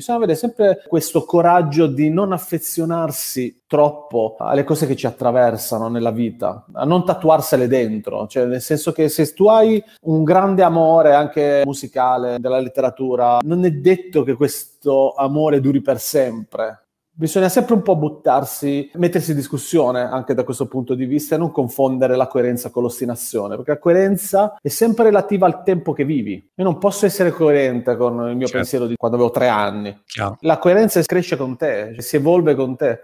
Bisogna avere sempre questo coraggio di non affezionarsi troppo alle cose che ci attraversano nella vita, a non tatuarsele dentro, cioè nel senso che se tu hai un grande amore anche musicale della letteratura, non è detto che questo amore duri per sempre bisogna sempre un po' buttarsi, mettersi in discussione anche da questo punto di vista e non confondere la coerenza con l'ostinazione, perché la coerenza è sempre relativa al tempo che vivi. Io non posso essere coerente con il mio certo. pensiero di quando avevo tre anni. Chiaro. La coerenza cresce con te, si evolve con te.